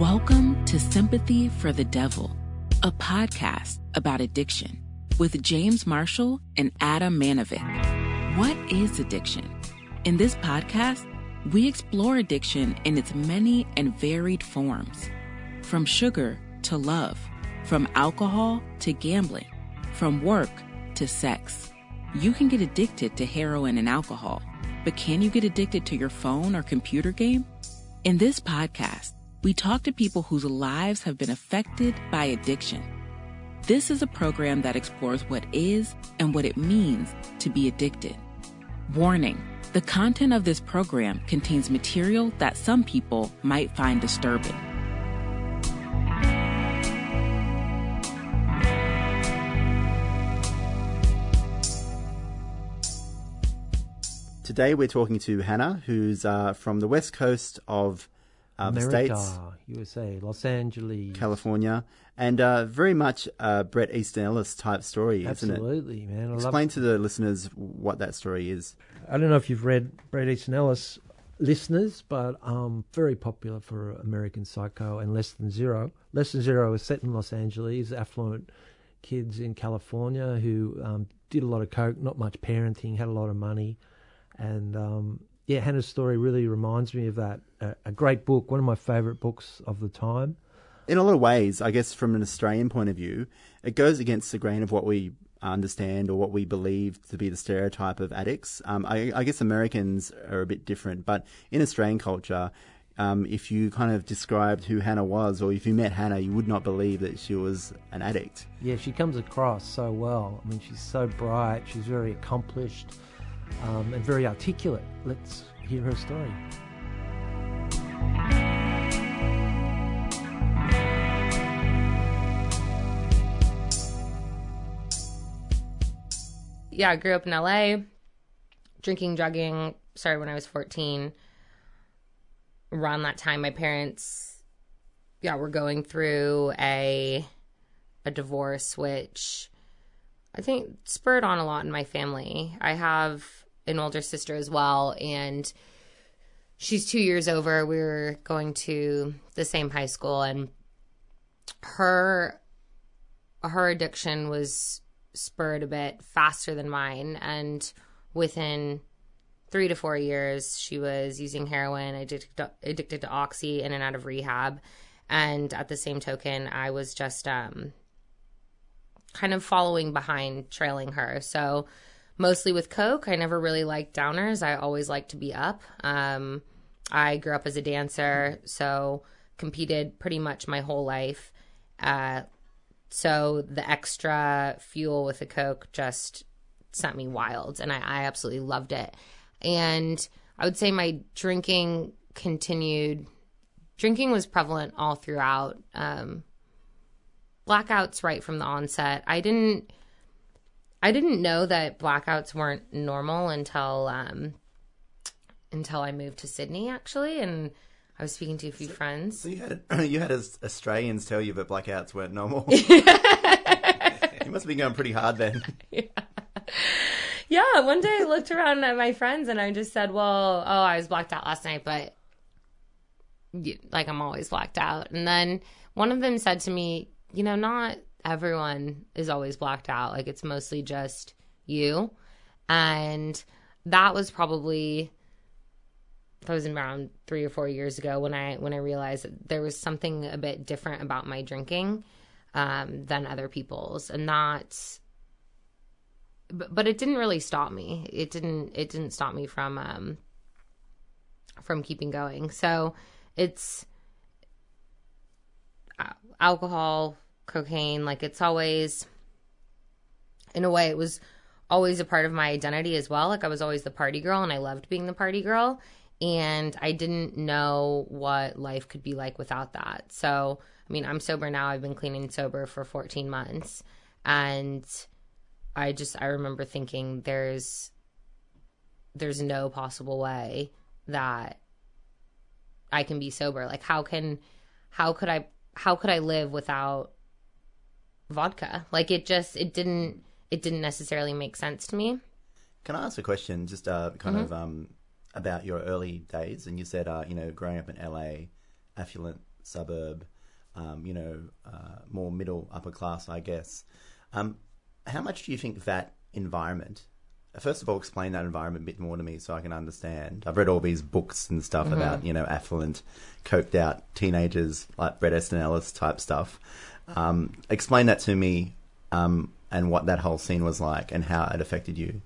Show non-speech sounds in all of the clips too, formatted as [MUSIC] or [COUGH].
Welcome to Sympathy for the Devil, a podcast about addiction with James Marshall and Adam Manovic. What is addiction? In this podcast, we explore addiction in its many and varied forms from sugar to love, from alcohol to gambling, from work to sex. You can get addicted to heroin and alcohol, but can you get addicted to your phone or computer game? In this podcast, we talk to people whose lives have been affected by addiction. This is a program that explores what is and what it means to be addicted. Warning the content of this program contains material that some people might find disturbing. Today we're talking to Hannah, who's uh, from the west coast of uh, the States, USA, Los Angeles. California, and uh, very much a Bret Easton Ellis type story, isn't it? Absolutely, man. I Explain to the listeners what that story is. I don't know if you've read Bret Easton Ellis, listeners, but um, very popular for American Psycho and Less Than Zero. Less Than Zero is set in Los Angeles, affluent kids in California who um, did a lot of coke, not much parenting, had a lot of money, and um, yeah, Hannah's story really reminds me of that. A, a great book, one of my favourite books of the time. In a lot of ways, I guess from an Australian point of view, it goes against the grain of what we understand or what we believe to be the stereotype of addicts. Um, I, I guess Americans are a bit different, but in Australian culture, um, if you kind of described who Hannah was, or if you met Hannah, you would not believe that she was an addict. Yeah, she comes across so well. I mean, she's so bright, she's very accomplished, um, and very articulate. Let's hear her story. yeah, I grew up in LA. Drinking, drugging started when I was 14. Around that time, my parents, yeah, were going through a a divorce, which I think spurred on a lot in my family. I have an older sister as well, and she's two years over. We were going to the same high school, and her her addiction was spurred a bit faster than mine and within three to four years she was using heroin addicted addicted to oxy in and out of rehab and at the same token i was just um, kind of following behind trailing her so mostly with coke i never really liked downers i always liked to be up um, i grew up as a dancer so competed pretty much my whole life uh, so the extra fuel with the Coke just sent me wild, and I, I absolutely loved it. And I would say my drinking continued. Drinking was prevalent all throughout. Um, blackouts right from the onset. I didn't. I didn't know that blackouts weren't normal until um, until I moved to Sydney, actually, and I was speaking to a few friends. So you had [CLEARS THROAT] you had Australians tell you that blackouts weren't normal. [LAUGHS] you must have been going pretty hard then. [LAUGHS] Yeah. yeah, one day I looked around at my friends and I just said, "Well, oh, I was blacked out last night, but like I'm always blacked out." And then one of them said to me, "You know, not everyone is always blacked out. Like it's mostly just you." And that was probably that was around three or four years ago when I when I realized that there was something a bit different about my drinking um, than other people's, and not. But, but it didn't really stop me. It didn't. It didn't stop me from um, from keeping going. So it's uh, alcohol, cocaine. Like it's always, in a way, it was always a part of my identity as well. Like I was always the party girl, and I loved being the party girl and I didn't know what life could be like without that. So, I mean, I'm sober now. I've been clean and sober for 14 months, and I just I remember thinking there's there's no possible way that I can be sober. Like how can how could I how could I live without vodka? Like it just it didn't it didn't necessarily make sense to me. Can I ask a question? Just uh, kind Mhm. of um, about your early days, and you said, uh, you know, growing up in LA, affluent suburb, um, you know, uh, more middle upper class, I guess. Um, how much do you think that environment? First of all, explain that environment a bit more to me so I can understand. I've read all these books and stuff about you know affluent, coked out teenagers like Bret Easton Ellis type stuff. Um, explain that to me um, and what that whole scene was like and how it affected you.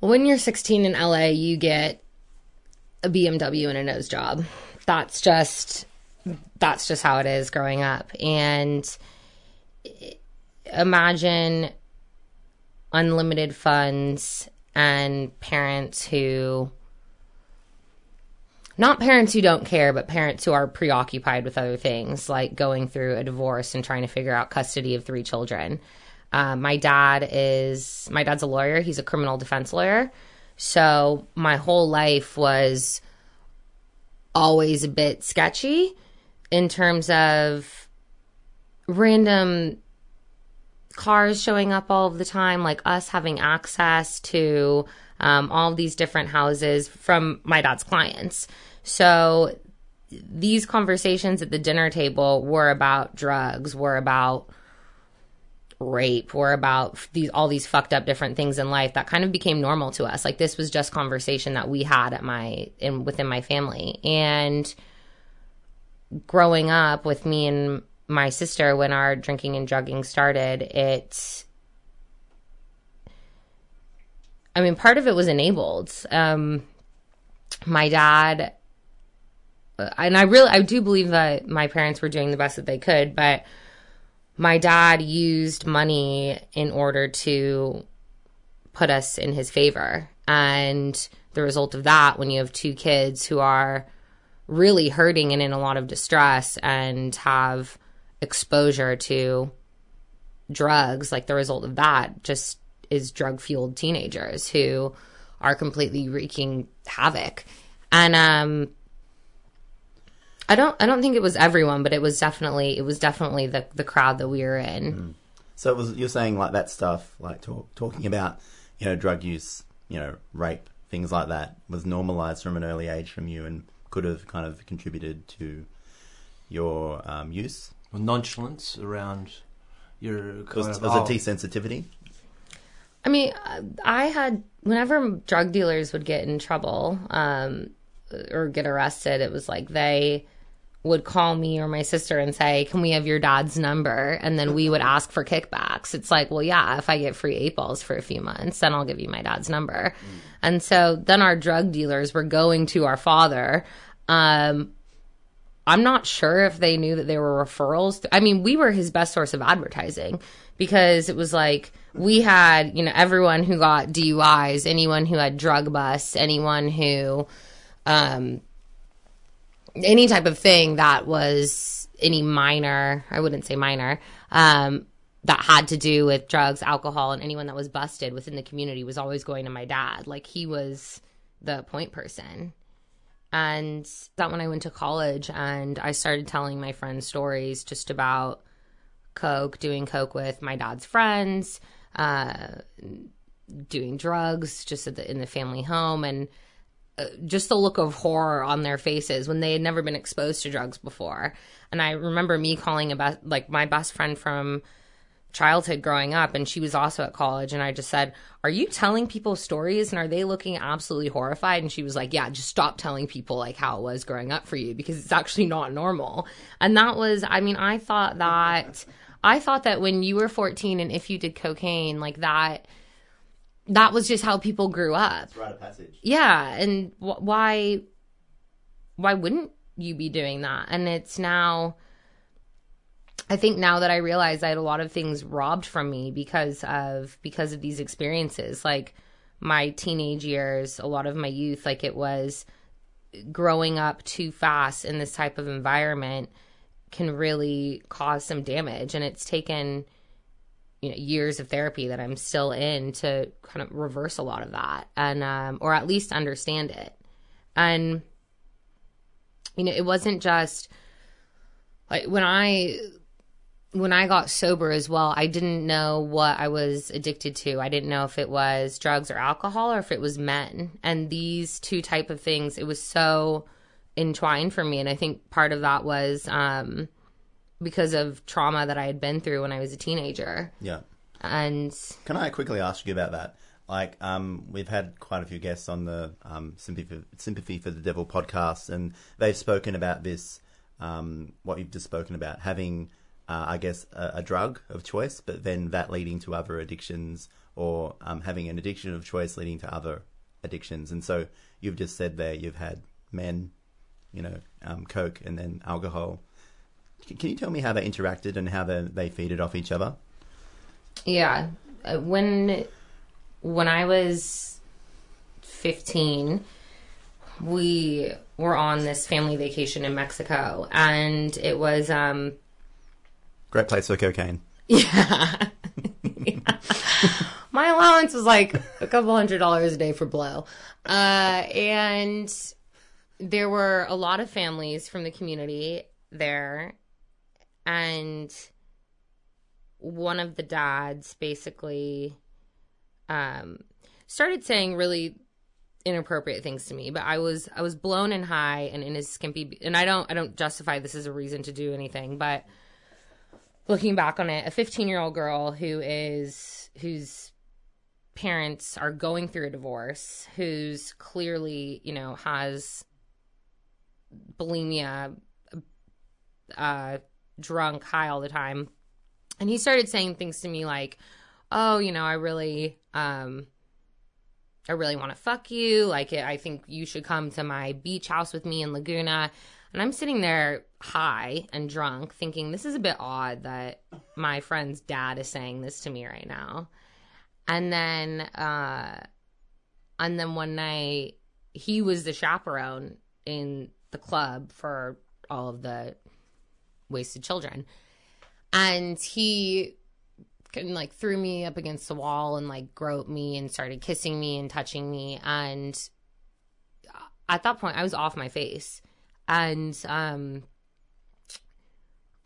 When you're 16 in LA, you get a BMW and a nose job. That's just that's just how it is growing up. And imagine unlimited funds and parents who not parents who don't care, but parents who are preoccupied with other things, like going through a divorce and trying to figure out custody of three children. Uh, my dad is my dad's a lawyer. He's a criminal defense lawyer. So my whole life was always a bit sketchy in terms of random cars showing up all the time, like us having access to um, all these different houses from my dad's clients. So these conversations at the dinner table were about drugs, were about rape, were about these all these fucked up different things in life that kind of became normal to us. Like this was just conversation that we had at my in within my family. And growing up with me and my sister when our drinking and drugging started, it I mean, part of it was enabled. Um, my dad, and I really, I do believe that my parents were doing the best that they could, but my dad used money in order to put us in his favor. And the result of that, when you have two kids who are really hurting and in a lot of distress and have exposure to drugs, like the result of that just is drug fueled teenagers who are completely wreaking havoc. And um I don't I don't think it was everyone, but it was definitely it was definitely the the crowd that we were in. Mm. So it was you're saying like that stuff, like talk, talking about, you know, drug use, you know, rape, things like that was normalized from an early age from you and could have kind of contributed to your um, use? Well, nonchalance around your kind was, of, was it desensitivity? I mean, I had whenever drug dealers would get in trouble um, or get arrested, it was like they would call me or my sister and say, "Can we have your dad's number?" And then we would ask for kickbacks. It's like, well, yeah, if I get free eight balls for a few months, then I'll give you my dad's number. Mm. And so then our drug dealers were going to our father. Um, I'm not sure if they knew that they were referrals. I mean, we were his best source of advertising because it was like we had, you know, everyone who got DUIs, anyone who had drug busts, anyone who, um, any type of thing that was any minor, I wouldn't say minor, um, that had to do with drugs, alcohol, and anyone that was busted within the community was always going to my dad. Like he was the point person. And that when I went to college and I started telling my friends stories just about Coke, doing Coke with my dad's friends, uh, doing drugs just the, in the family home, and Uh, just the look of horror on their faces when they had never been exposed to drugs before. And I remember me calling about like my best friend from childhood growing up and she was also at college and I just said, "Are you telling people stories and are they looking absolutely horrified?" And she was like, "Yeah, just stop telling people like how it was growing up for you because it's actually not normal." And that was I mean, I thought that I thought that when you were 14 and if you did cocaine like that that was just how people grew up. Rite of passage. Yeah, and wh- why why wouldn't you be doing that? And it's now I think now that I realize I had a lot of things robbed from me because of because of these experiences, like my teenage years, a lot of my youth, like it was growing up too fast in this type of environment can really cause some damage and it's taken you know years of therapy that I'm still in to kind of reverse a lot of that and um, or at least understand it and you know it wasn't just like when I when I got sober as well, I didn't know what I was addicted to. I didn't know if it was drugs or alcohol or if it was men. And these two type of things, it was so entwined for me. And I think part of that was um, because of trauma that I had been through when I was a teenager. Yeah. And Can I quickly ask you about that? Like, um, we've had quite a few guests on the um, Sympathy, Sympathy for the Devil podcast, and they've spoken about this, um, what you've just spoken about, having, uh, I guess, a, a drug of choice, but then that leading to other addictions, or um, having an addiction of choice leading to other addictions. And so you've just said there you've had men, you know, um, coke, and then alcohol. Can you tell me how they interacted and how they, they feeded off each other? Yeah, Uh, when when I was fifteen, we were on this family vacation in Mexico, and it was um Great place for cocaine. [LAUGHS] yeah. [LAUGHS] My allowance was like a couple hundred dollars a day for blow, uh, and there were a lot of families from the community there, and one of the dads basically um, started saying really inappropriate things to me but i was i was blown and high and in his skimpy and i don't i don't justify this as a reason to do anything but looking back on it a 15 year old girl who is whose parents are going through a divorce who's clearly you know has bulimia uh drunk high all the time. And he started saying things to me like oh you know i really um i really want to fuck you. Like i think you should come to my beach house with me in laguna. And i'm sitting there high and drunk thinking this is a bit odd that my friend's dad is saying this to me right now. And then uh and then one night he was the chaperone in the club for all of the wasted children. And he of like threw me up against the wall and like groped me and started kissing me and touching me. And at that point i was off my face. And um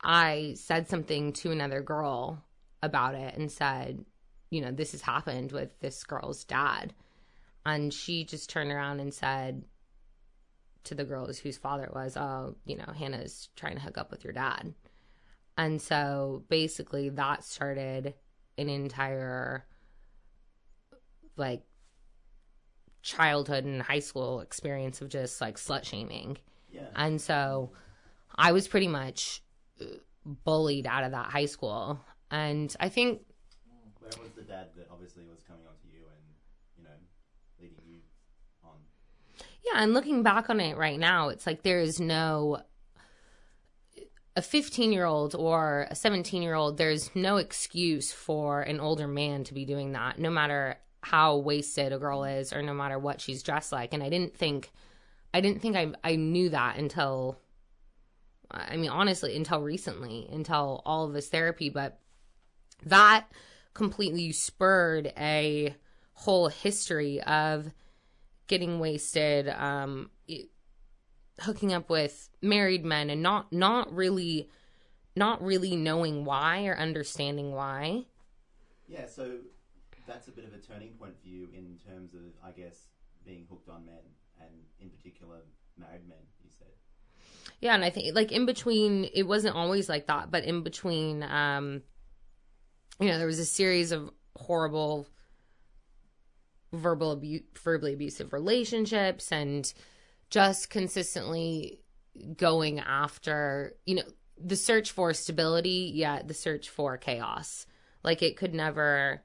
i said something to another girl about it and said you know this has happened with this girl's dad. And she just turned around and said to the girls whose father it was oh you know hannah's trying to hook up with your dad and so basically that started an entire like childhood and high school experience of just like slut shaming. Yeah. And so I was pretty much uh, bullied out of that high school. And I think Where was the dad that obviously was coming on to you and, you know, leading you on? Yeah, and looking back on it right now, it's like there is no a 15 year old or a 17 year old, there's no excuse for an older man to be doing that, no matter how wasted a girl is or no matter what she's dressed like. And I didn't think, I didn't think I, I knew that until, I mean, honestly, until recently, until all of this therapy. But that completely spurred a whole history of getting wasted, um, it- hooking up with married men and not not really not really knowing why or understanding why. Yeah, so that's a bit of a turning point for you in terms of, I guess, being hooked on men and in particular married men, you said. Yeah, and I think like in between it wasn't always like that, but in between um you know, there was a series of horrible verbal abuse verbally abusive relationships and just consistently going after, you know, the search for stability, yet the search for chaos. Like it could never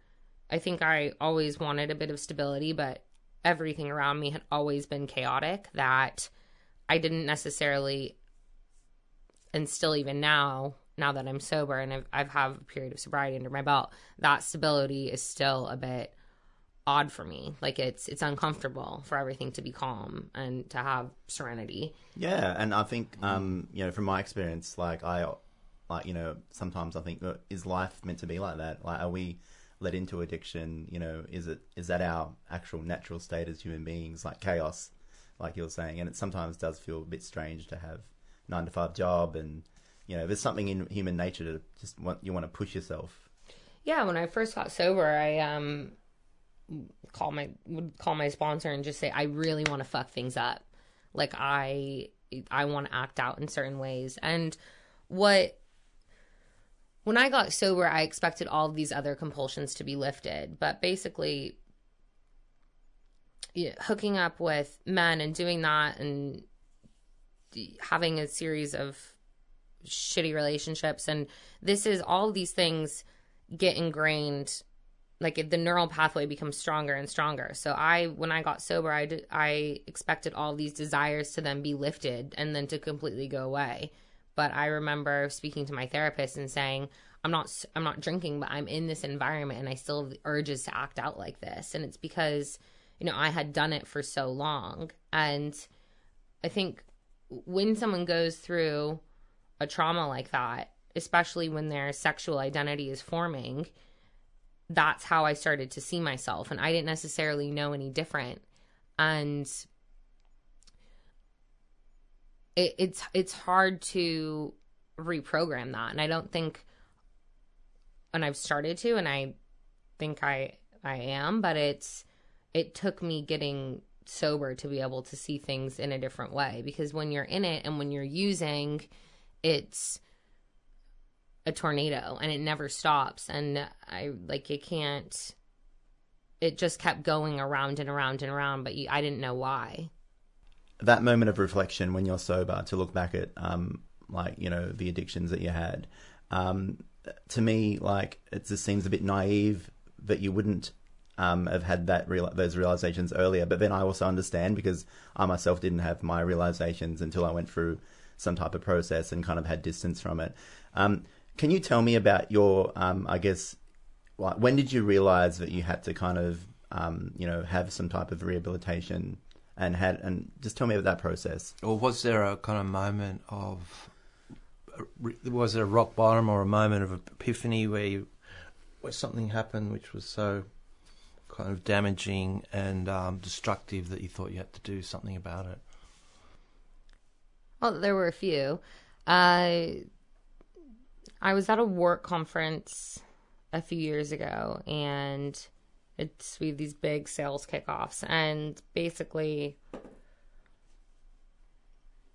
I think I always wanted a bit of stability, but everything around me had always been chaotic that I didn't necessarily and still even now now that I'm sober and I've I've have a period of sobriety under my belt, that stability is still a bit odd for me. Like it's it's uncomfortable for everything to be calm and to have serenity. Yeah, and I think, um, you know, from my experience, like I, like you know, sometimes I think, is life meant to be like that? Like, are we led into addiction? You know, is it is that our actual natural state as human beings, like chaos, like you're saying? And it sometimes does feel a bit strange to have nine to five job, and you know, there's something in human nature to just want you want to push yourself. Yeah, when I first got sober, I um call my would call my sponsor and just say I really want to fuck things up. Like I I want to act out in certain ways. And what when I got sober, I expected all these other compulsions to be lifted, but basically hooking up with men and doing that and having a series of shitty relationships and this is all these things get ingrained like the neural pathway becomes stronger and stronger. So i when i got sober i did, i expected all these desires to then be lifted and then to completely go away. But i remember speaking to my therapist and saying i'm not i'm not drinking but i'm in this environment and i still have the urges to act out like this. And it's because you know i had done it for so long. And i think when someone goes through a trauma like that, especially when their sexual identity is forming, that's how I started to see myself. And I didn't necessarily know any different. And it, it's it's hard to reprogram that. And I don't think and I've started to and I think I I am, but it's it took me getting sober to be able to see things in a different way because when you're in it and when you're using it's a tornado and it never stops and i like it can't it just kept going around and around and around but you, i didn't know why that moment of reflection when you're sober to look back at um like you know the addictions that you had um to me like it just seems a bit naive that you wouldn't um, have had that real, those realizations earlier. But then I also understand because I myself didn't have my realizations until I went through some type of process and kind of had distance from it. Um, can you tell me about your, um, I guess, like, when did you realize that you had to kind of, um, you know, have some type of rehabilitation and had, and just tell me about that process? Or was there a kind of moment of, was it a rock bottom or a moment of epiphany where you, where something happened which was so kind of damaging and um, destructive that you thought you had to do something about it? Well, there were a few. Uh, I was at a work conference a few years ago, and it's we have these big sales kickoffs, and basically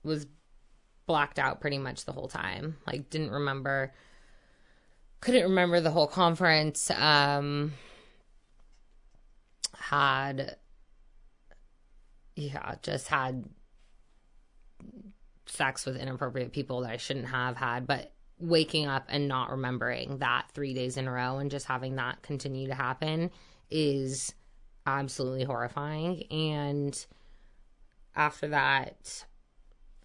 was blacked out pretty much the whole time. Like, didn't remember, couldn't remember the whole conference. Um, had, yeah, just had sex with inappropriate people that I shouldn't have had, but waking up and not remembering that three days in a row and just having that continue to happen is absolutely horrifying. And after that,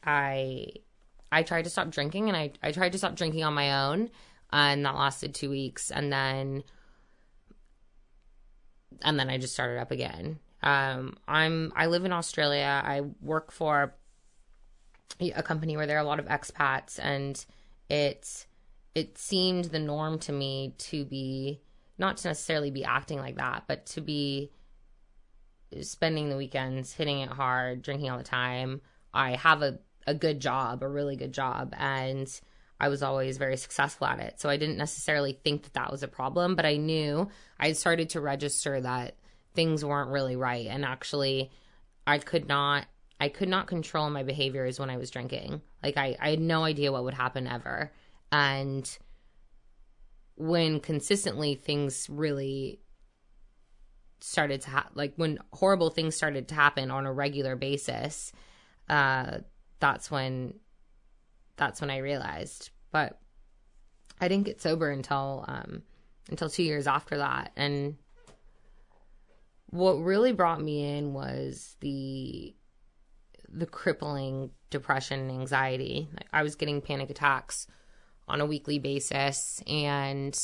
I I tried to stop drinking and I, I tried to stop drinking on my own and that lasted two weeks and then and then I just started up again. Um, I'm I live in Australia. I work for a company where there are a lot of expats and it it seemed the norm to me to be not to necessarily be acting like that but to be spending the weekends hitting it hard drinking all the time. I have a, a good job a really good job and i was always very successful at it. So i didn't necessarily think that that was a problem but i knew i started to register that things weren't really right. And actually i could not I could not control my behaviors when I was drinking. Like I, I had no idea what would happen ever. And when consistently things really started to happen, like when horrible things started to happen on a regular basis, uh, that's when that's when I realized. But I didn't get sober until um, until two years after that, and what really brought me in was the the crippling depression and anxiety. I was getting panic attacks on a weekly basis and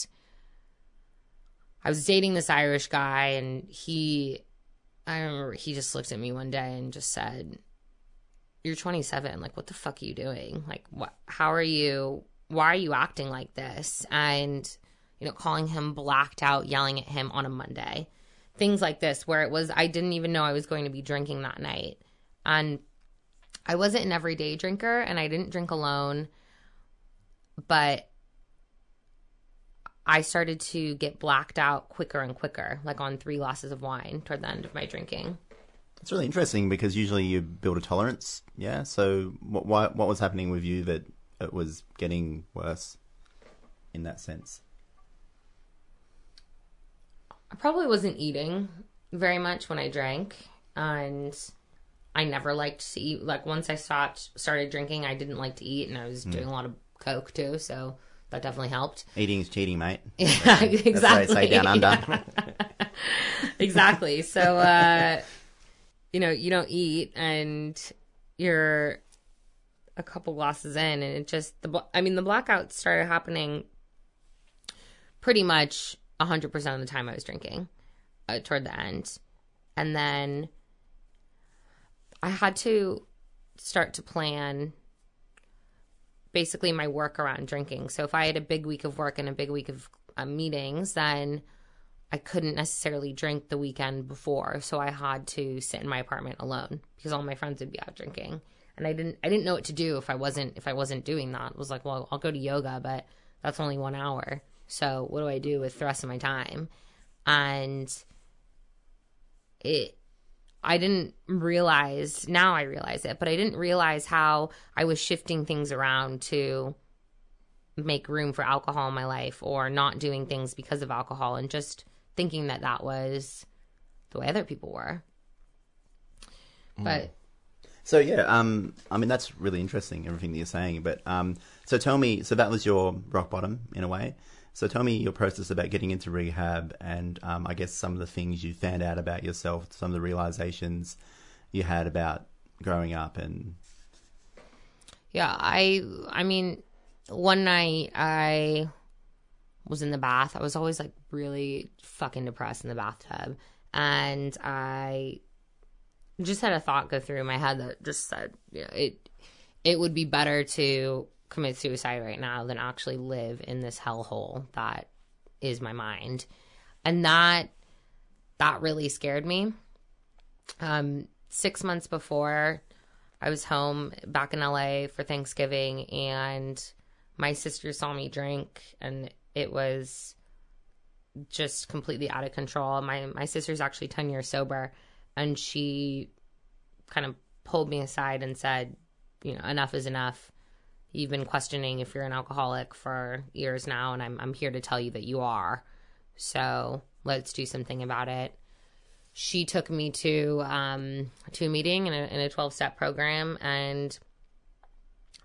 I was dating this Irish guy and he I remember he just looked at me one day and just said, "You're 27. Like what the fuck are you doing? Like what how are you why are you acting like this?" And you know, calling him blacked out, yelling at him on a Monday. Things like this where it was I didn't even know I was going to be drinking that night. And I wasn't an everyday drinker and I didn't drink alone, but I started to get blacked out quicker and quicker, like on three glasses of wine toward the end of my drinking. It's really interesting because usually you build a tolerance. Yeah. So what why, what was happening with you that it was getting worse in that sense? I probably wasn't eating very much when I drank, and I never liked to eat. Like once I stopped, started drinking, I didn't like to eat, and I was doing a lot of coke too, so that definitely helped. [LAUGHS] Eating is cheating, mate. [LAUGHS] Yeah, exactly. That's what they say down under. [LAUGHS] exactly. So, uh, you know, you don't eat and you're a couple glasses in, and it just, the, I mean, the blackouts started happening pretty much 100% of the time I was drinking uh, toward the end. And then I had to start to plan basically my work around drinking. So if I had a big week of work and a big week of uh, meetings, then I couldn't necessarily drink the weekend before. So I had to sit in my apartment alone because all my friends would be out drinking. And I didn't I didn't know what to do if I wasn't if I wasn't doing that. It was like, well, I'll go to yoga, but that's only 1 hour. So what do I do with the rest of my time? And it I didn't realize now I realize it, but I didn't realize how I was shifting things around to make room for alcohol in my life or not doing things because of alcohol and just thinking that that was the way other people were. But So yeah, um, I mean that's really interesting everything that you're saying. But um, so tell me, so that was your rock bottom in a way. So tell me your process about getting into rehab, and um, I guess some of the things you found out about yourself, some of the realizations you had about growing up, and yeah, I I mean one night I was in the bath. I was always like really fucking depressed in the bathtub and I just had a thought go through my head that just said, you know, it it would be better to commit suicide right now than actually live in this hellhole that is my mind. And that that really scared me. Um 6 months before I was home back in LA for Thanksgiving and my sister saw me drink and it was just completely out of control. My my sister's actually 10 years sober and she kind of pulled me aside and said, you know, enough is enough. You've been questioning if you're an alcoholic for years now and I'm I'm here to tell you that you are. So, let's do something about it. She took me to um to a meeting in a a 12-step program and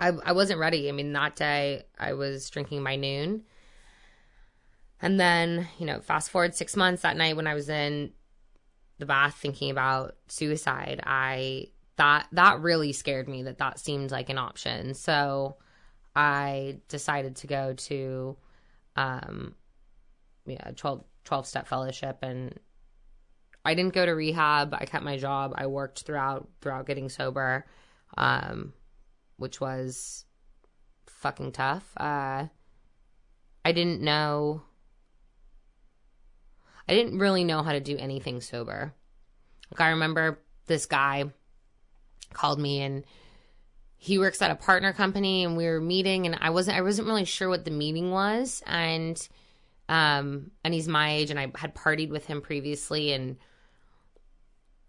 I I wasn't ready. I mean, that day I was drinking by noon. And then, you know, fast forward six months that night when I was in the bath thinking about suicide, I that that really scared me that that seemed like an option. So I decided to go to um yeah, 12 12 step fellowship and I didn't go to rehab. I kept my job. I worked throughout throughout getting sober. Um which was fucking tough. Uh I didn't know I didn't really know how to do anything sober. Like I remember this guy called me and he works at a partner company and we were meeting and I wasn't I wasn't really sure what the meeting was. And um and he's my age and I had partied with him previously and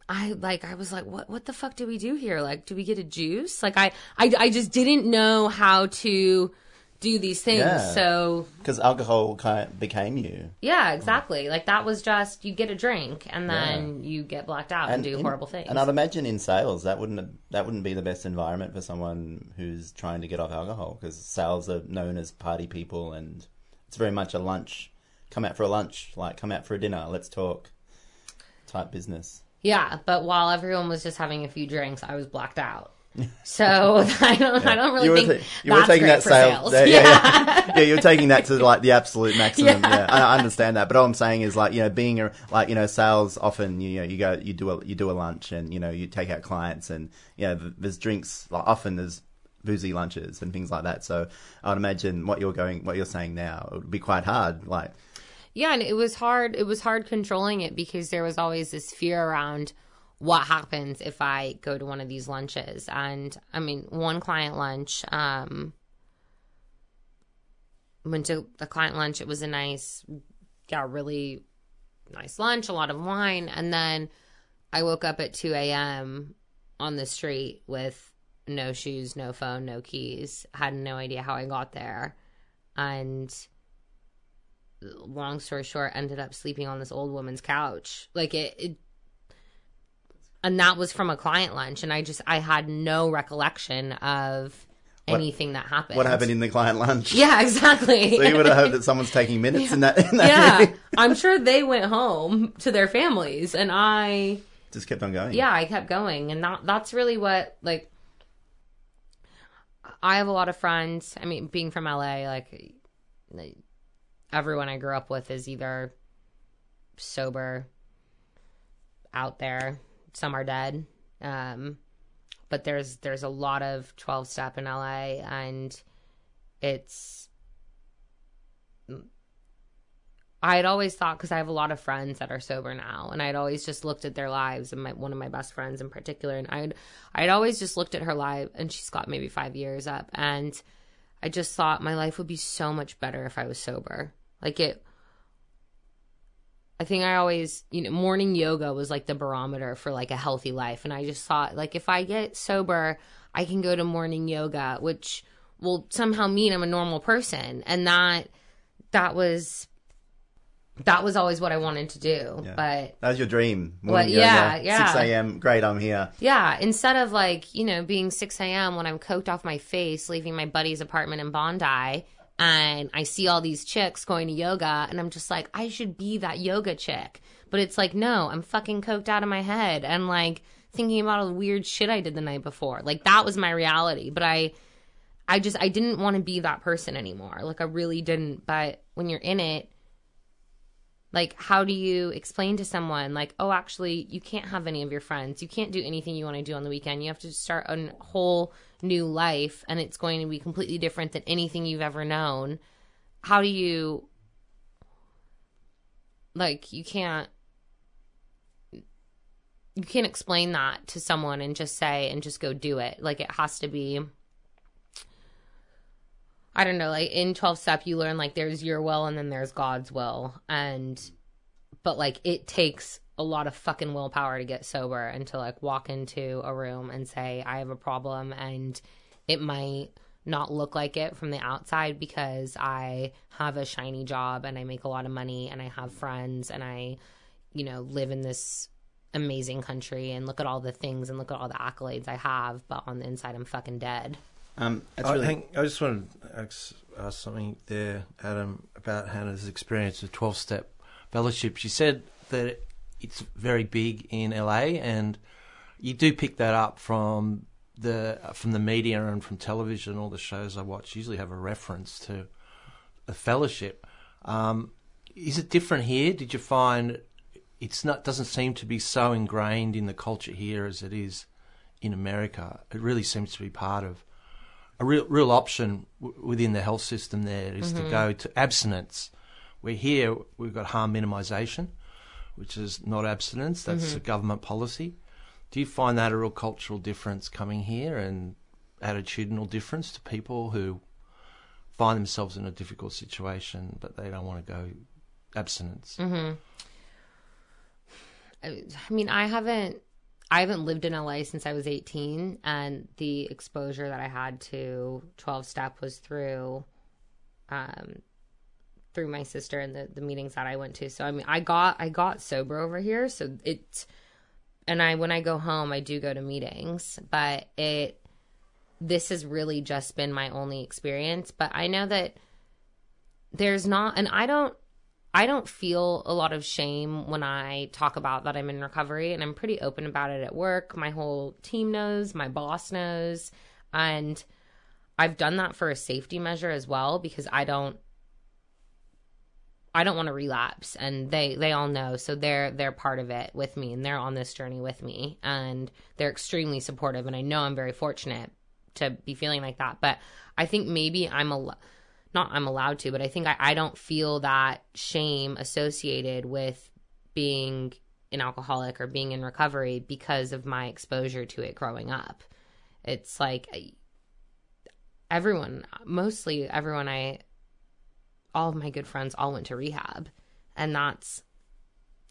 I like I was like what what the fuck do we do here? Like do we get a juice? Like I I, I just didn't know how to do these things Yeah. so because alcohol kind of became you. yeah, exactly. Like that was just you get a drink and then you get blacked out and, do in- horrible things. And I'd imagine in sales that wouldn't that wouldn't be the best environment for someone who's trying to get off alcohol because sales are known as party people and it's very much a lunch. Come out for a lunch, like come out for a dinner, let's talk. Type business. yeah, but while everyone was just having a few drinks, I was blacked out. So [LAUGHS] I don't I don't really you were, think ta- you were taking great that sale, sales. yeah, [LAUGHS] yeah, yeah. Yeah, you're taking that to like the absolute [LAUGHS] maximum. Yeah. Yeah, I, I understand that, but all I'm saying is like you know, being a like you know, sales often you know you go you do a you do a lunch and you know you take out clients and you know there's drinks like often there's boozy lunches and things like that. So I'd imagine what you're going what you're saying now it would be quite hard. Like Yeah, and it was hard. It was hard controlling it because there was always this fear around what happens if I go to one of these lunches. And I mean, one client lunch, um, went to the client lunch. It was a nice, yeah, really nice lunch, a lot of wine. And then I woke up at 2 a.m. on the street with no shoes, no phone, no keys. Had no idea how I got there. And long story short, ended up sleeping on this old woman's couch. Like it, it and that was from a client lunch. And I just, I had no recollection of anything that happened. What happened in the client lunch? Yeah, exactly. [LAUGHS] So you would have hoped that someone's taking minutes in that. In that yeah. I'm sure they went home to their families, and I, Just kept on going. yeah, I kept going, and that that's really what like. I have a lot of friends. I mean, being from LA, like everyone I grew up with is either sober, out there. Some are dead. Um, but there's there's a lot of 12 step in LA and it's I had always thought because I have a lot of friends that are sober now, and I'd always just looked at their lives, and my, one of my best friends in particular, and I'd I'd always just looked at her life, and she's got maybe five years up, and I just thought my life would be so much better if I was sober. Like it, I think I always, you know, morning yoga was like the barometer for like a healthy life. And I just thought, like, if I get sober, I can go to morning yoga, which will somehow mean I'm a normal person. And that, that was, that was always what I wanted to do. Yeah. But That was your dream. Morning yeah, yoga, yeah. 6 a.m. Great, I'm here. yeah, instead of like, you know, being 6 a.m. when I'm coked off my face, leaving my buddy's apartment in Bondi, and I see all these chicks going to yoga, and I'm just like, I should be that yoga chick. But it's like, no, I'm fucking coked out of my head and like thinking about all the weird shit I did the night before. Like that was my reality. But I, I just, I didn't want to be that person anymore. Like I really didn't. But when you're in it, like how do you explain to someone like oh actually you can't have any of your friends. You can't do anything you want to do on the weekend. You have to start a whole new life and it's going to be completely different than anything you've ever known. How do you like you can't you can't explain that to someone and just say and just go do it. Like it has to be I don't know, like in 12 step, you learn like there's your will and then there's God's will. And, but like it takes a lot of fucking willpower to get sober and to like walk into a room and say, I have a problem and it might not look like it from the outside because I have a shiny job and I make a lot of money and I have friends and I, you know, live in this amazing country and look at all the things and look at all the accolades I have, but on the inside, I'm fucking dead. Um, I really, think I just wanted to ask, ask something there, Adam, about Hannah's experience of 12 step fellowship. She said that it's very big in LA, and you do pick that up from the from the media and from television. All the shows I watch usually have a reference to a fellowship. Um, is it different here? Did you find it's not doesn't seem to be so ingrained in the culture here as it is in America? It really seems to be part of a real real option w- within the health system there is to mm-hmm. go to abstinence. Where here we've got harm minimisation, which is not abstinence. That's mm-hmm. a government policy. Do you find that a real cultural difference coming here and attitudinal difference to people who find themselves in a difficult situation but they don't want to go abstinence? I I mean, I haven't I haven't lived in LA since I was 18 and the exposure that I had to 12 step was through um through my sister and the the meetings that I went to. So I mean, I got I got sober over here, so it and I when I go home, I do go to meetings, but it this has really just been my only experience, but I know that there's not and I don't I don't feel a lot of shame when I talk about that I'm in recovery, and I'm pretty open about it at work. My whole team knows, my boss knows, and I've done that for a safety measure as well because I don't I don't want to relapse and they they all know so they're they're part of it with me and they're on this journey with me and they're extremely supportive and I know I'm very fortunate to be feeling like that but I think maybe I'm a not I'm allowed to, but I think I, I don't feel that shame associated with being an alcoholic or being in recovery because of my exposure to it growing up. It's like everyone, mostly everyone I, all of my good friends all went to rehab. And that's,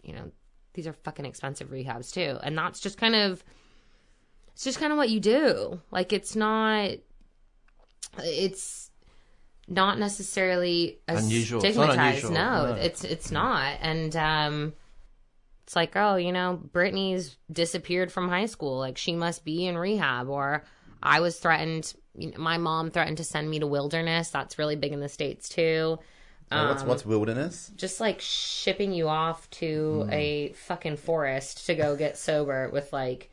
you know, these are fucking expensive rehabs too. And that's just kind of it's just kind of what you do. Like it's not it's not necessarily a Unusual. It's stigmatized. unusual, No, no. it's it's not. And um it's like, oh, you know, Brittany's disappeared from high school. Like she must be in rehab. Or I was threatened. You know, my mom threatened to send me to wilderness. That's really big in the states too. Uh, what's what's wilderness? Just like shipping you off to a fucking forest to go get sober with like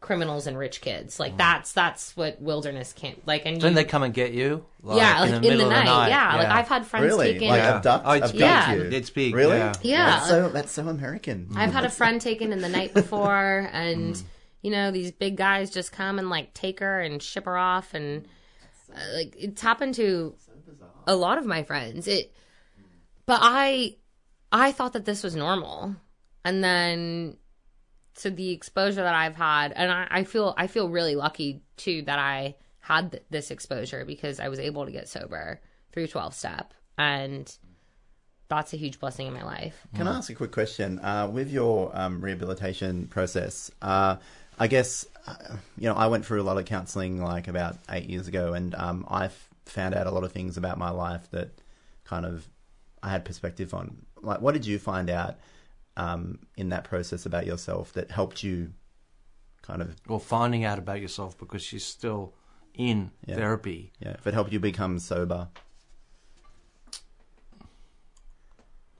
criminals and rich kids. Like mm. that's that's what wilderness can't like. And Then you, they come and get you. Like, yeah, like in in the the, night. of the night. Yeah, like I've had friends Really? taken. Like Yeah. abduct, Oh, it's abduct Yeah. you? It's big, Really? yeah. Yeah. That's so that's so American. [LAUGHS] I've had a friend taken in the night mm. before, and mm. you know these big guys just come and like take her and ship her off, and uh, like it's happened to a lot of my friends. It, but I, I thought that this was normal, and then so the exposure that I've had, and I, I feel I feel really lucky too that I had th- this exposure because I was able to get sober through twelve step, and that's a huge blessing in my life. Can I ask a quick question? Uh, with your um, rehabilitation process, uh, I guess uh, you know I went through a lot of counselling like about eight years ago, and um, I found out a lot of things about my life that kind of I had perspective on. Like, what did you find out um, in that process about yourself that helped you kind of Or finding out about yourself because she's still in Yeah. therapy. yeah, if it helped you become sober?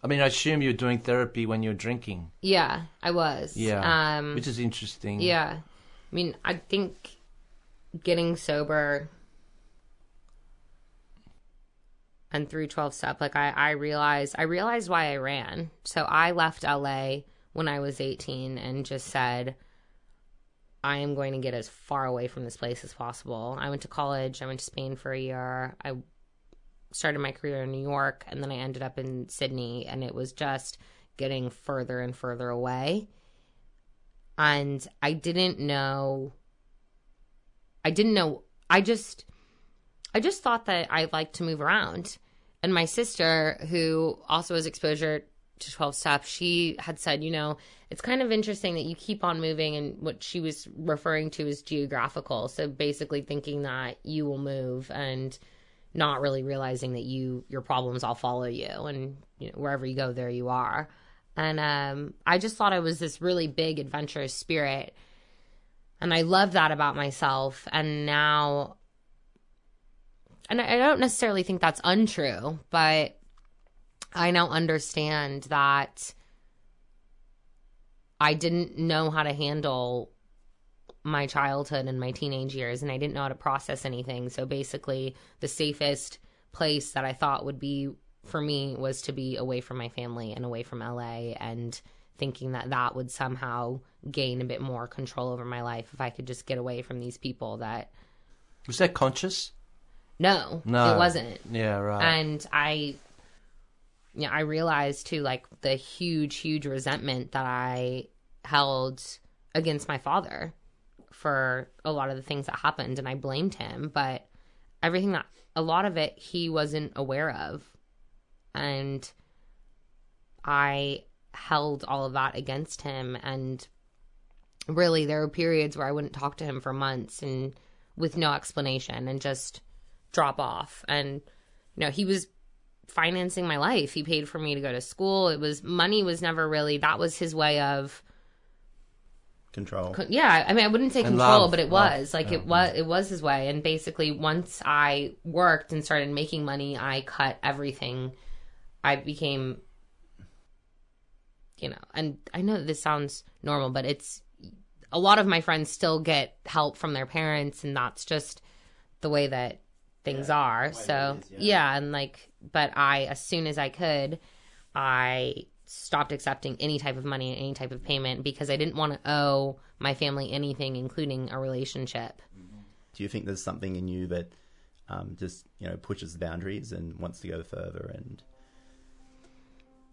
I mean, I assume you're doing therapy when you're drinking. Yeah, I was. Yeah. Um, which is interesting. yeah. I mean, I think getting sober and through 12 step, like I, I realized, I realized why I ran. So I left LA when I was 18 and just said, I am going to get as far away from this place as possible. I went to college. I went to Spain for a year. I started my career in New York and then I ended up in Sydney and it was just getting further and further away. And I didn't know I didn't know I just I just thought that I liked to move around. And my sister, who also has exposure to 12 step, she had said, you know, it's kind of interesting that you keep on moving and what she was referring to is geographical. So basically thinking that you will move and not really realizing that you your problems all follow you and you know, wherever you go there you are and um, i just thought i was this really big adventurous spirit and i love that about myself and now and i don't necessarily think that's untrue but i now understand that i didn't know how to handle my childhood and my teenage years and I didn't know how to process anything. So basically, the safest place that I thought would be for me was to be away from my family and away from LA and thinking that that would somehow gain a bit more control over my life if I could just get away from these people that Was that conscious? No, No. it wasn't. Yeah, right. And I yeah, I realized too like the huge huge resentment that I held against my father for a lot of the things that happened and I blamed him, but everything that a lot of it he wasn't aware of. And I held all of that against him and really there were periods where I wouldn't talk to him for months and with no explanation and just drop off. And you know he was financing my life. He paid for me to go to school. It was money was never really that was his way of Control. yeah i mean i wouldn't say And control love, but it love, was like yeah. it was it was his way. And basically once i worked and started making money i cut everything. I became you know and i know this sounds normal but it's a lot of my friends still get help from their parents and that's just the way that things are so is, yeah. yeah and like but i as soon as i could i stopped accepting any type of money and any type of payment because i didn't want to owe my family anything including a relationship Do you think there's something in you that um, just you know pushes the boundaries and wants to go further? And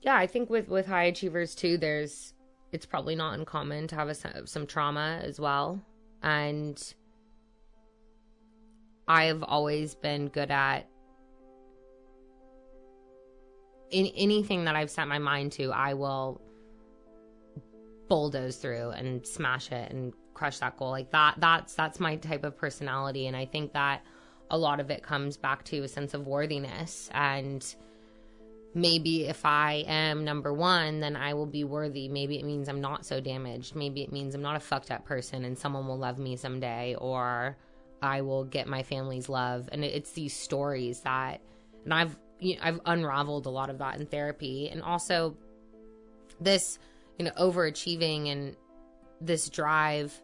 yeah i think with with high achievers too there's it's probably not uncommon to have a, some trauma as well and i've always been good at in anything that i've set my mind to i will bulldoze through and smash it and crush that goal like that that's that's my type of personality and i think that a lot of it comes back to a sense of worthiness and maybe if I am number one, then I will be worthy. Maybe it means I'm not so damaged. Maybe it means I'm not a fucked up person and someone will love me someday, or I will get my family's love. And it's these stories that, and I've you know, I've unraveled a lot of that in therapy, and also this you know overachieving and this drive.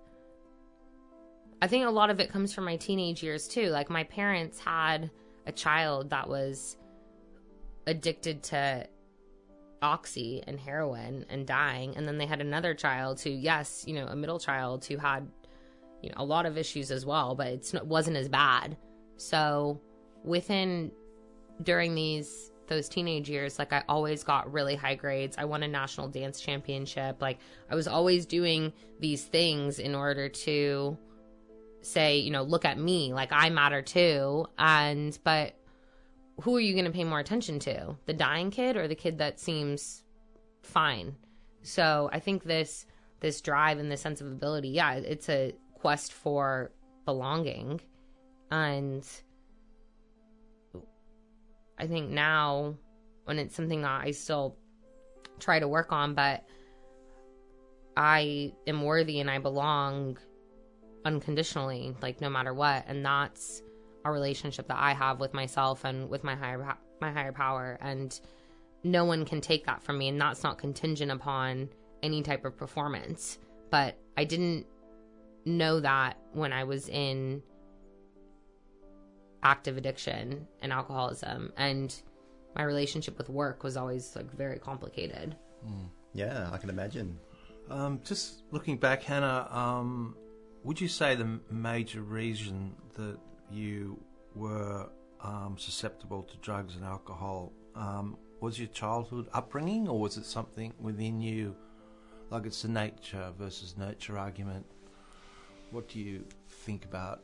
I think a lot of it comes from my teenage years too. Like my parents had a child that was addicted to oxy and heroin and dying and then they had another child who yes you know a middle child who had you know a lot of issues as well but it's it wasn't as bad so within during these those teenage years like i always got really high grades i won a national dance championship like i was always doing these things in order to say you know look at me like i matter too and but who are you going to pay more attention to? The dying kid or the kid that seems fine? So I think this this drive and this sense of ability, yeah, it's a quest for belonging, and I think now when it's something that I still try to work on, but I am worthy and I belong unconditionally, like no matter what, and that's a relationship that I have with myself and with my higher my higher power. And no one can take that from me. And that's not contingent upon any type of performance. But I didn't know that when I was in active addiction and alcoholism and my relationship with work was always like very complicated mm. yeah I can imagine um, just looking back Hannah um, would you say the major reason that you were um, susceptible to drugs and alcohol, um, was your childhood upbringing, or was it something within you? Like it's the nature versus nurture argument. What do you think about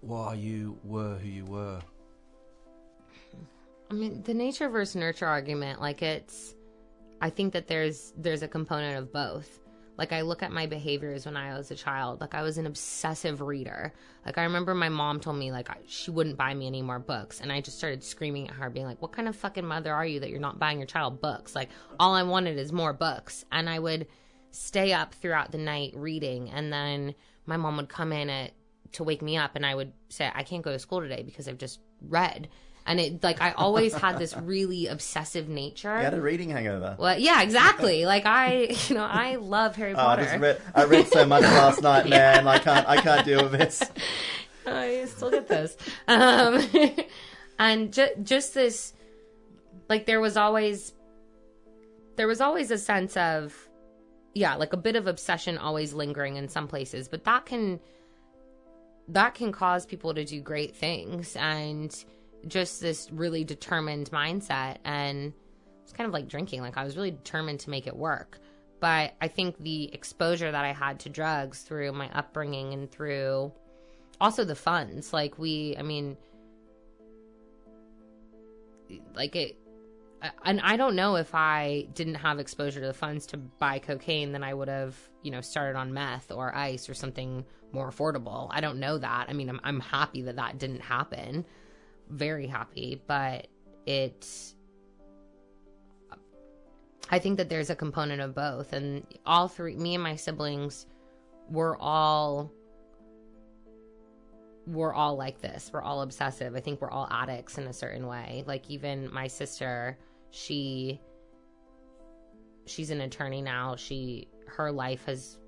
why you were who you were? I mean, the nature versus nurture argument, like it's, I think that there's there's a component of both. Like I look at my behaviors when I was a child. Like I was an obsessive reader. Like I remember my mom told me like she wouldn't buy me any more books, and I just started screaming at her, being like, "What kind of fucking mother are you that you're not buying your child books? Like all I wanted is more books." And I would stay up throughout the night reading, and then my mom would come in at to wake me up, and I would say, "I can't go to school today because I've just read." and it like I always had this [LAUGHS] really obsessive nature. You had a reading hangover. Well, yeah, exactly. Like I, you know, I love Harry Potter. Oh, I, just read, I read so much last night, [LAUGHS] man. yeah. I can't, I can't deal with this. [LAUGHS] I still get this, um, and ju- just this, like there was always, there was always a sense of, yeah, like a bit of obsession always lingering in some places, but that can, that can cause people to do great things and just this really determined mindset. And it's kind of like drinking. Like i was really determined to make it work. But i think the exposure that i had to drugs through my upbringing and through also the funds like we i mean like it and I don't know if I didn't have exposure to the funds to buy cocaine, then I would have, you know, started on meth or ice or something more affordable. I don't know that. I mean, I'm, I'm happy that that didn't happen very happy, but it I think that there's a component of both and all three me and my siblings were all we're all like this. We're all obsessive. I think we're all addicts in a certain way. Like even my sister, she she's an attorney now. She her life has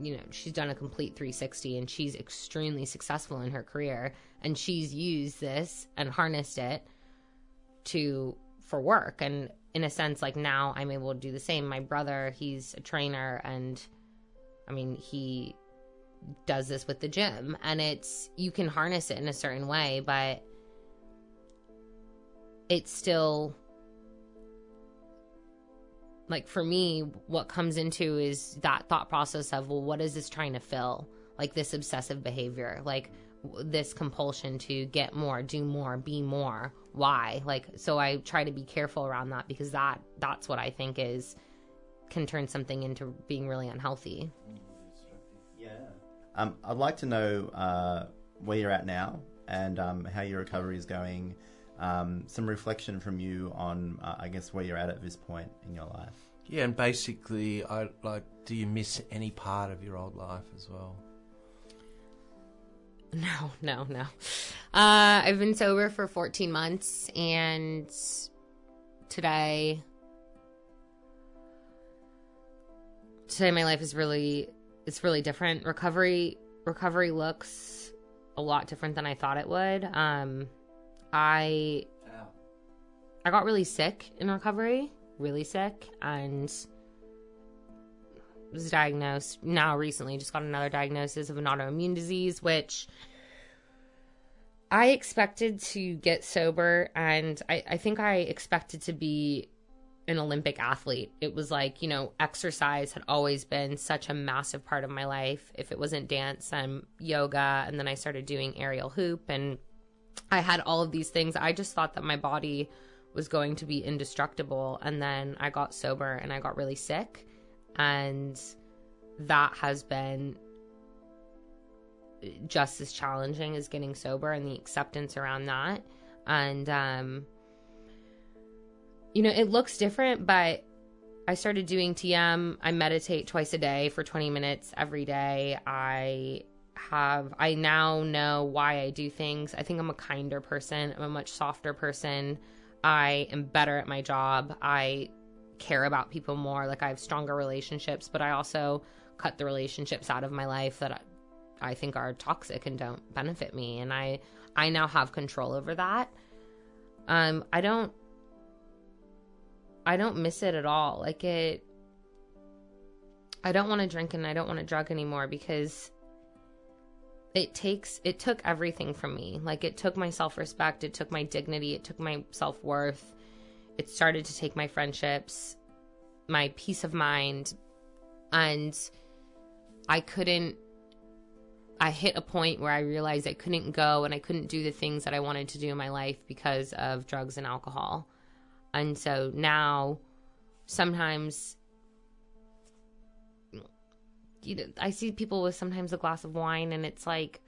you know, she's done a complete 360 and she's extremely successful in her career and she's used this and harnessed it to for work and in a sense like now I'm able to do the same. My brother, he's a trainer and I mean, he does this with the gym and it's you can harness it in a certain way, but it's still like for me what comes into is that thought process of well what is this trying to fill like this obsessive behavior like this compulsion to get more do more be more why like so i try to be careful around that because that that's what i think is can turn something into being really unhealthy. Yeah. Um, I'd like to know uh, where you're at now and um, how your recovery is going. Um, some reflection from you on, uh, I guess, where you're at at this point in your life. Yeah, and basically, I like. Do you miss any part of your old life as well? [LAUGHS] No, no, no. Uh, I've been sober for 14 months, and today, today my life is really, it's really different. Recovery, recovery looks a lot different than I thought it would. Um, I, I got really sick in recovery, really sick, and was diagnosed now recently just got another diagnosis of an autoimmune disease which i expected to get sober and I, I think i expected to be an olympic athlete. It was like you know exercise had always been such a massive part of my life. If it wasn't dance and yoga and then i started doing aerial hoop and i had all of these things. I just thought that my body was going to be indestructible. And then i got sober and i got really sick. And that has been just as challenging as getting sober and the acceptance around that. And um you know it looks different but i started doing tm i meditate twice a day for 20 minutes every day. I have i now know why i do things i think i'm a kinder person i'm a much softer person i am better at my job i care about people more. Like I have stronger relationships, but I also cut the relationships out of my life that I, think are toxic and don't benefit me. And I I now have control over that. Um, I don't I don't miss it at all. Like it I don't want to drink and I don't want to drug anymore because it takes it took everything from me. Like it took my self-respect, it took my dignity, it took my self-worth it started to take my friendships, my peace of mind, and I couldn't. I hit a point where I realized I couldn't go and I couldn't do the things that I wanted to do in my life because of drugs and alcohol. And so now, sometimes you know, I see people with sometimes a glass of wine and it's like,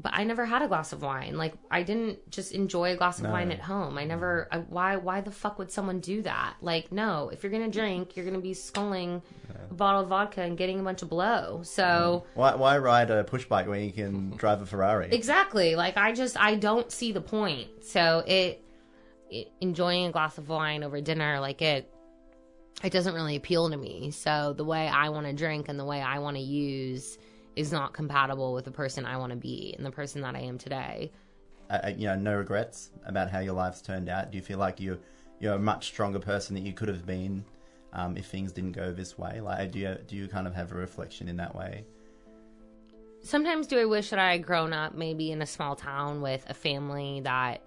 but I never had a glass of wine. Like I didn't just enjoy a glass of No. wine at home. I never. I, why? Why the fuck would someone do that? Like, no. If you're gonna drink, you're gonna be sculling a bottle of vodka and getting a bunch of blow. So mm. Why, why ride a push bike when you can [LAUGHS] drive a Ferrari? exactly. Like I just I don't see the point. So it, it enjoying a glass of wine over dinner, like it, it doesn't really appeal to me. So the way I want to drink and the way I want to use is not compatible with the person I want to be and the person that I am today. uh, uh, you know, no regrets about how your life's turned out? Do you feel like you you're a much stronger person that you could have been um, if things didn't go this way? Like, do you do you kind of have a reflection in that way? sometimes do I wish that I had grown up maybe in a small town with a family that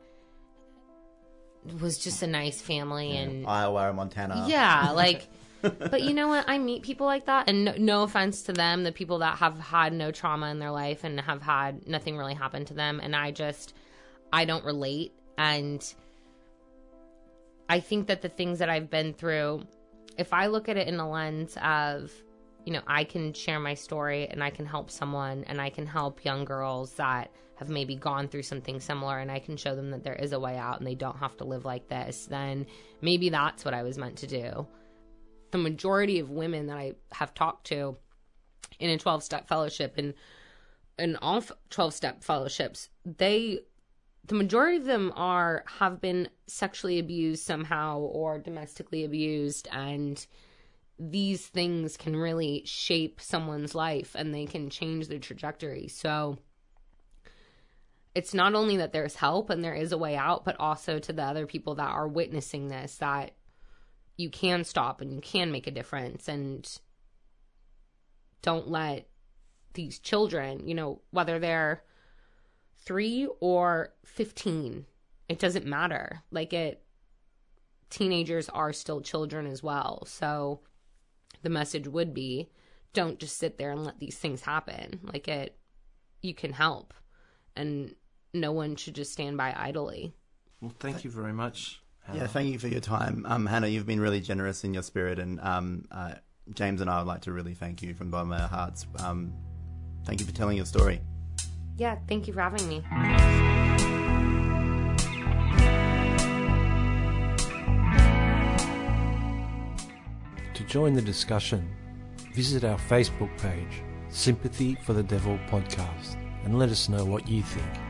was just a nice family and Iowa Montana? yeah, [LAUGHS] like but you know what? I meet people like that and no, no offense to them, the people that have had no trauma in their life and have had nothing really happen to them and I just I don't relate and I think that the things that I've been through if I look at it in the lens of you know, I can share my story and I can help someone and I can help young girls that have maybe gone through something similar and I can show them that there is a way out and they don't have to live like this, then maybe that's what I was meant to do. The majority of women that I have talked to in a 12 step fellowship and in all 12 step fellowships, they the majority of them are have been sexually abused somehow or domestically abused and these things can really shape someone's life and they can change their trajectory. So it's not only that there's help and there is a way out, but also to the other people that are witnessing this that you can stop and you can make a difference and don't let these children, you know, whether they're 3 or 15, it doesn't matter. Like it teenagers are still children as well. So the message would be don't just sit there and let these things happen. Like it you can help and no one should just stand by idly. Well, thank you very much, Yeah, thank you for your time. Um, Hannah, you've been really generous in your spirit, and um, uh, James and I would like to really thank you from the bottom of our hearts. Um, thank you for telling your story. Yeah, thank you for having me. To join the discussion, visit our Facebook page, Sympathy for the Devil Podcast, and let us know what you think.